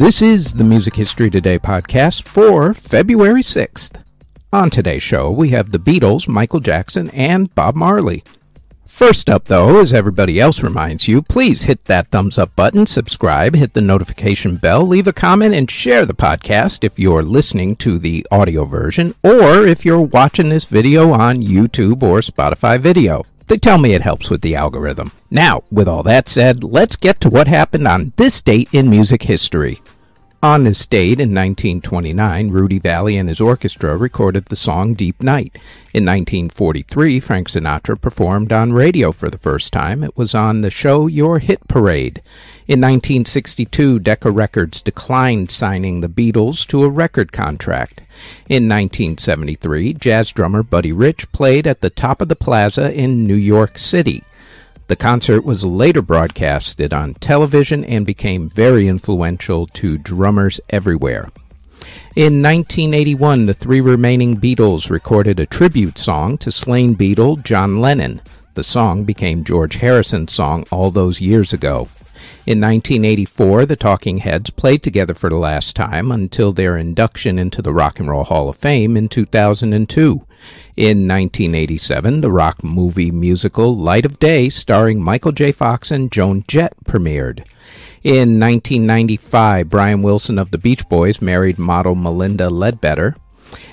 This is the Music History Today podcast for February 6th. On today's show, we have the Beatles, Michael Jackson, and Bob Marley. First up, though, as everybody else reminds you, please hit that thumbs up button, subscribe, hit the notification bell, leave a comment, and share the podcast if you're listening to the audio version or if you're watching this video on YouTube or Spotify video. They tell me it helps with the algorithm. Now, with all that said, let's get to what happened on this date in music history. On this date in 1929, Rudy Vallee and his orchestra recorded the song Deep Night. In 1943, Frank Sinatra performed on radio for the first time. It was on the show Your Hit Parade. In 1962, Decca Records declined signing the Beatles to a record contract. In 1973, jazz drummer Buddy Rich played at the top of the plaza in New York City. The concert was later broadcasted on television and became very influential to drummers everywhere. In 1981, the three remaining Beatles recorded a tribute song to slain Beatle John Lennon. The song became George Harrison's song all those years ago. In 1984, the Talking Heads played together for the last time until their induction into the Rock and Roll Hall of Fame in 2002. In 1987, the rock movie musical Light of Day, starring Michael J. Fox and Joan Jett, premiered. In 1995, Brian Wilson of the Beach Boys married model Melinda Ledbetter.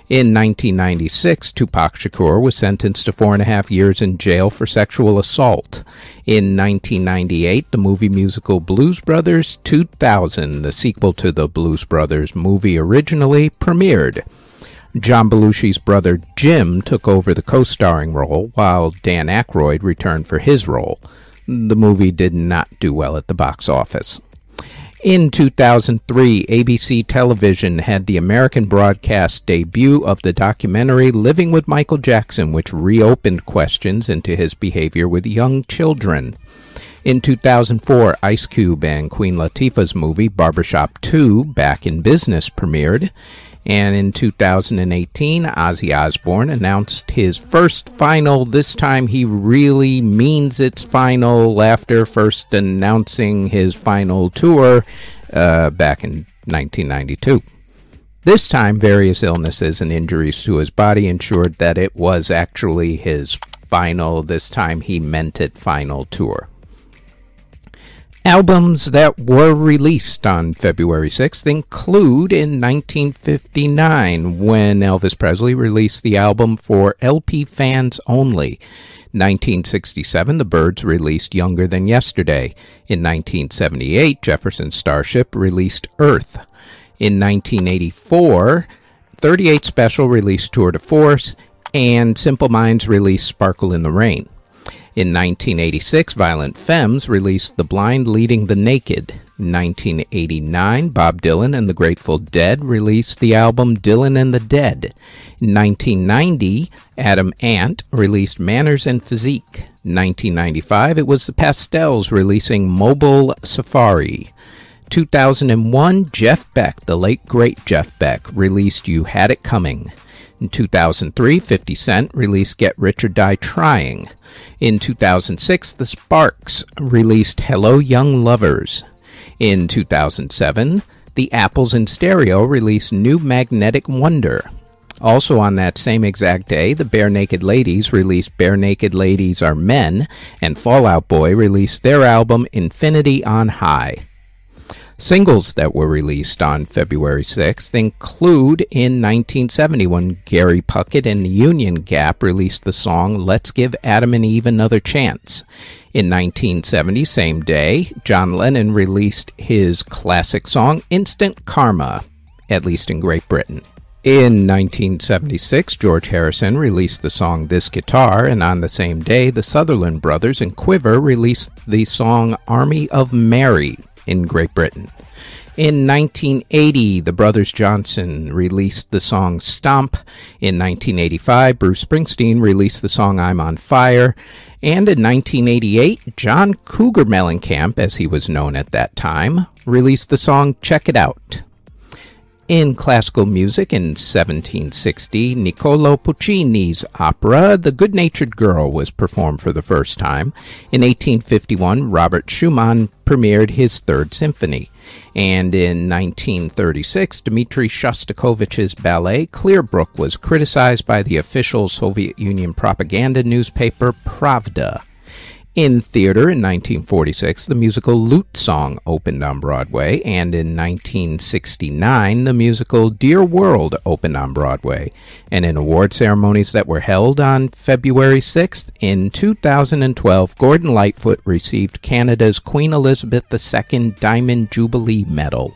In 1996, Tupac Shakur was sentenced to four and a half years in jail for sexual assault. In 1998, the movie musical Blues Brothers 2000, the sequel to the Blues Brothers movie originally, premiered. John Belushi's brother Jim took over the co starring role, while Dan Aykroyd returned for his role. The movie did not do well at the box office. In 2003, ABC Television had the American broadcast debut of the documentary Living with Michael Jackson, which reopened questions into his behavior with young children. In 2004, Ice Cube and Queen Latifah's movie Barbershop 2 Back in Business premiered. And in 2018, Ozzy Osbourne announced his first final. This time he really means it's final after first announcing his final tour uh, back in 1992. This time, various illnesses and injuries to his body ensured that it was actually his final, this time he meant it, final tour. Albums that were released on February 6th include in 1959 when Elvis Presley released the album for LP fans only. 1967, the Byrds released Younger Than Yesterday. In 1978, Jefferson Starship released Earth. In 1984, 38 Special released Tour de Force, and Simple Minds released Sparkle in the Rain. In 1986, Violent Femmes released The Blind Leading the Naked. In 1989, Bob Dylan and the Grateful Dead released the album Dylan and the Dead. In 1990, Adam Ant released Manners and Physique. In 1995, it was the Pastels releasing Mobile Safari. 2001, Jeff Beck, the late great Jeff Beck, released You Had It Coming. In 2003, 50 Cent released Get Rich or Die Trying. In 2006, The Sparks released Hello Young Lovers. In 2007, the Apples in Stereo released New Magnetic Wonder. Also on that same exact day, the Barenaked Ladies released Barenaked Ladies Are Men, and Fall Out Boy released their album Infinity on High. Singles that were released on February 6th include in 1971, Gary Puckett and the Union Gap released the song Let's Give Adam and Eve Another Chance. In 1970, same day, John Lennon released his classic song Instant Karma, at least in Great Britain. In 1976, George Harrison released the song This Guitar, and on the same day, the Sutherland Brothers and Quiver released the song Arms of Mary in Great Britain. In 1980, the Brothers Johnson released the song Stomp. In 1985, Bruce Springsteen released the song I'm on Fire. And in 1988, John Cougar Mellencamp, as he was known at that time, released the song Check It Out. In classical music in 1760, Niccolo Piccinni's opera The Good Natured Girl was performed for the first time. In 1851, Robert Schumann premiered his Third Symphony. And in 1936, Dmitri Shostakovich's ballet Clearbrook was criticized by the official Soviet Union propaganda newspaper Pravda. In theater in 1946, the musical Lute Song opened on Broadway, and in 1969, the musical Dear World opened on Broadway. And in award ceremonies that were held on February 6th, in 2012, Gordon Lightfoot received Canada's Queen Elizabeth II Diamond Jubilee Medal.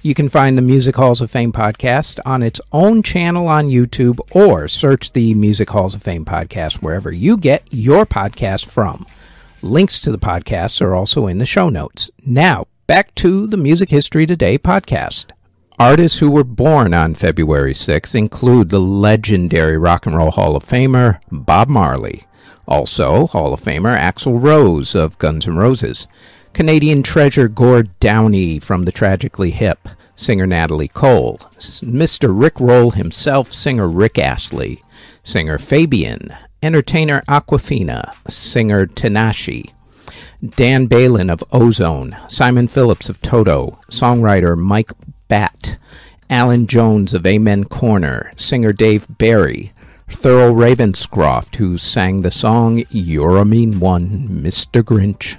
You can find the Music Halls of Fame podcast on its own channel on YouTube or search the Music Halls of Fame podcast wherever you get your podcast from. Links to the podcasts are also in the show notes. Now, back to the Music History Today podcast. Artists who were born on February 6 include the legendary Rock and Roll Hall of Famer Bob Marley, also Hall of Famer Axl Rose of Guns N' Roses. Canadian treasure Gord Downie from the Tragically Hip, singer Natalie Cole, Mr. Rick Roll himself, singer Rick Astley, singer Fabian, entertainer Awkwafina, singer Tinashe, Dan Balan of O-Zone, Simon Phillips of Toto, songwriter Mike Batt, Alan Jones of Amen Corner, singer Dave Berry, Thurl Ravenscroft, who sang the song You're a Mean One, Mr. Grinch,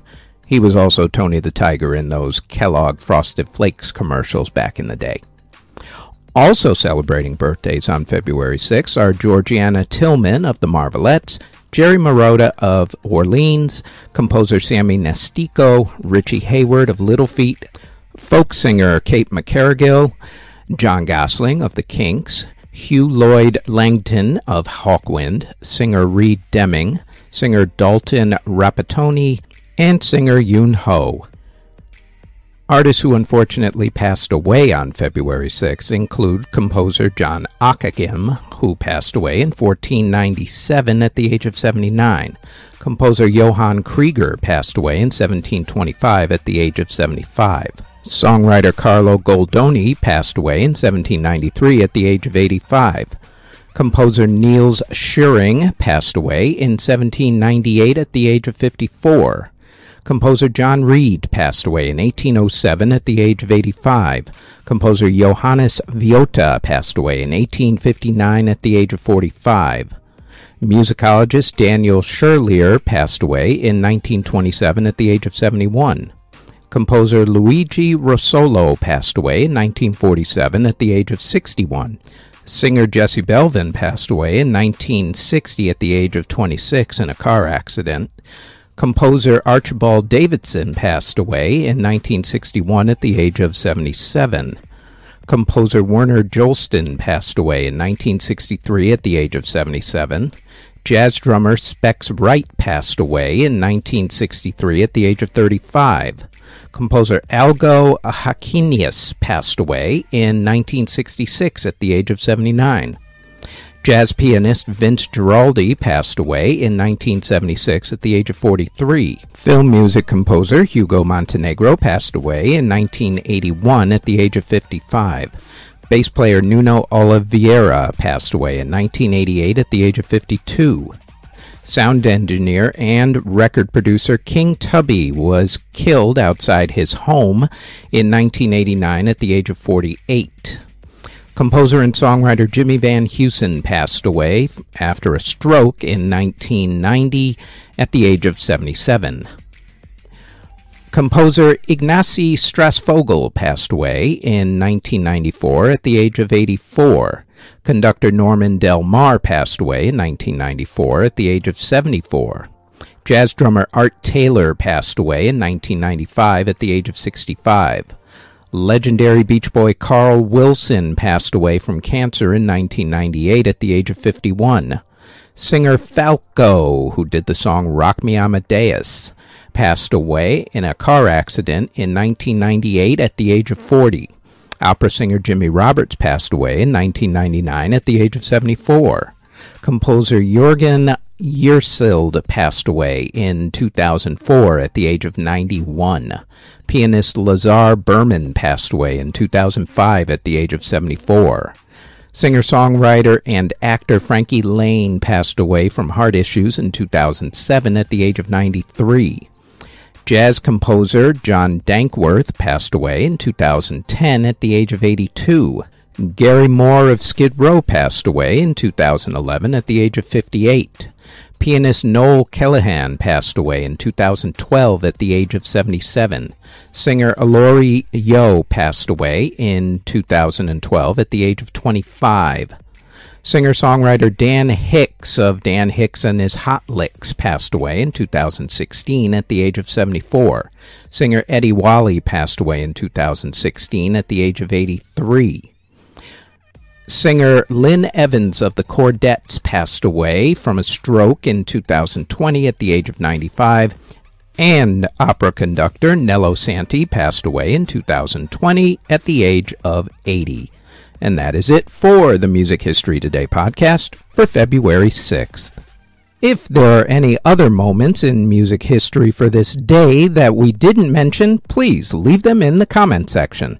he was also Tony the Tiger in those Kellogg Frosted Flakes commercials back in the day. Also celebrating birthdays on February 6 are Georgeanna Tillman of the Marvelettes, Jerry Marotta of Orleans, composer Sammy Nestico, Richie Hayward of Little Feat, folk singer Kate McGarrigle, John Gosling of the Kinks, Huw Lloyd Langton of Hawkwind, singer Reed Deming, singer Dalton Rapattoni, and singer Yoon Ho. Artists who unfortunately passed away on February 6 include composer John Ockeghem, who passed away in 1497 at the age of 79. Composer Johann Krieger passed away in 1725 at the age of 75. Songwriter Carlo Goldoni passed away in 1793 at the age of 85. Composer Niels Schering passed away in 1798 at the age of 54. Composer John Reed passed away in 1807 at the age of 85. Composer Johannes Viotta passed away in 1859 at the age of 45. Musicologist Daniel Scheurleer passed away in 1927 at the age of 71. Composer Luigi Russolo passed away in 1947 at the age of 61. Singer Jesse Belvin passed away in 1960 at the age of 26 in a car accident. Composer Archibald Davison passed away in 1961 at the age of 77. Composer Werner Josten passed away in 1963 at the age of 77. Jazz drummer Specs Wright passed away in 1963 at the age of 35. Composer Algot Haquinius passed away in 1966 at the age of 79. Jazz pianist Vince Guaraldi passed away in 1976 at the age of 43. Film music composer Hugo Montenegro passed away in 1981 at the age of 55. Bass player Nuno Oliveira passed away in 1988 at the age of 52. Sound engineer and record producer King Tubby was killed outside his home in 1989 at the age of 48. Composer and songwriter Jimmy Van Heusen passed away after a stroke in 1990 at the age of 77. Composer Ignacy Strasfogel passed away in 1994 at the age of 84. Conductor Norman Del Mar passed away in 1994 at the age of 74. Jazz drummer Art Taylor passed away in 1995 at the age of 65. Legendary Beach Boy Carl Wilson passed away from cancer in 1998 at the age of 51. Singer Falco, who did the song Rock Me Amadeus, passed away in a car accident in 1998 at the age of 40. Opera singer Jimmy Roberts passed away in 1999 at the age of 74. Composer Jürgen Jersild passed away in 2004 at the age of 91. Pianist Lazar Berman passed away in 2005 at the age of 74. Singer songwriter and actor Frankie Laine passed away from heart issues in 2007 at the age of 93. Jazz composer John Dankworth passed away in 2010 at the age of 82. Gary Moore of Skid Row passed away in 2011 at the age of 58. Pianist Noel Kelehan passed away in 2012 at the age of 77. Singer Alori Yo passed away in 2012 at the age of 25. Singer songwriter Dan Hicks of Dan Hicks and his Hot Licks passed away in 2016 at the age of 74. Singer Eddie Wally passed away in 2016 at the age of 83. Singer Lynn Evans of the Chordettes passed away from a stroke in 2020 at the age of 95. And opera conductor Nello Santi passed away in 2020 at the age of 80. And that is it for the Music History Today podcast for February 6th. If there are any other moments in music history for this day that we didn't mention, please leave them in the comment section.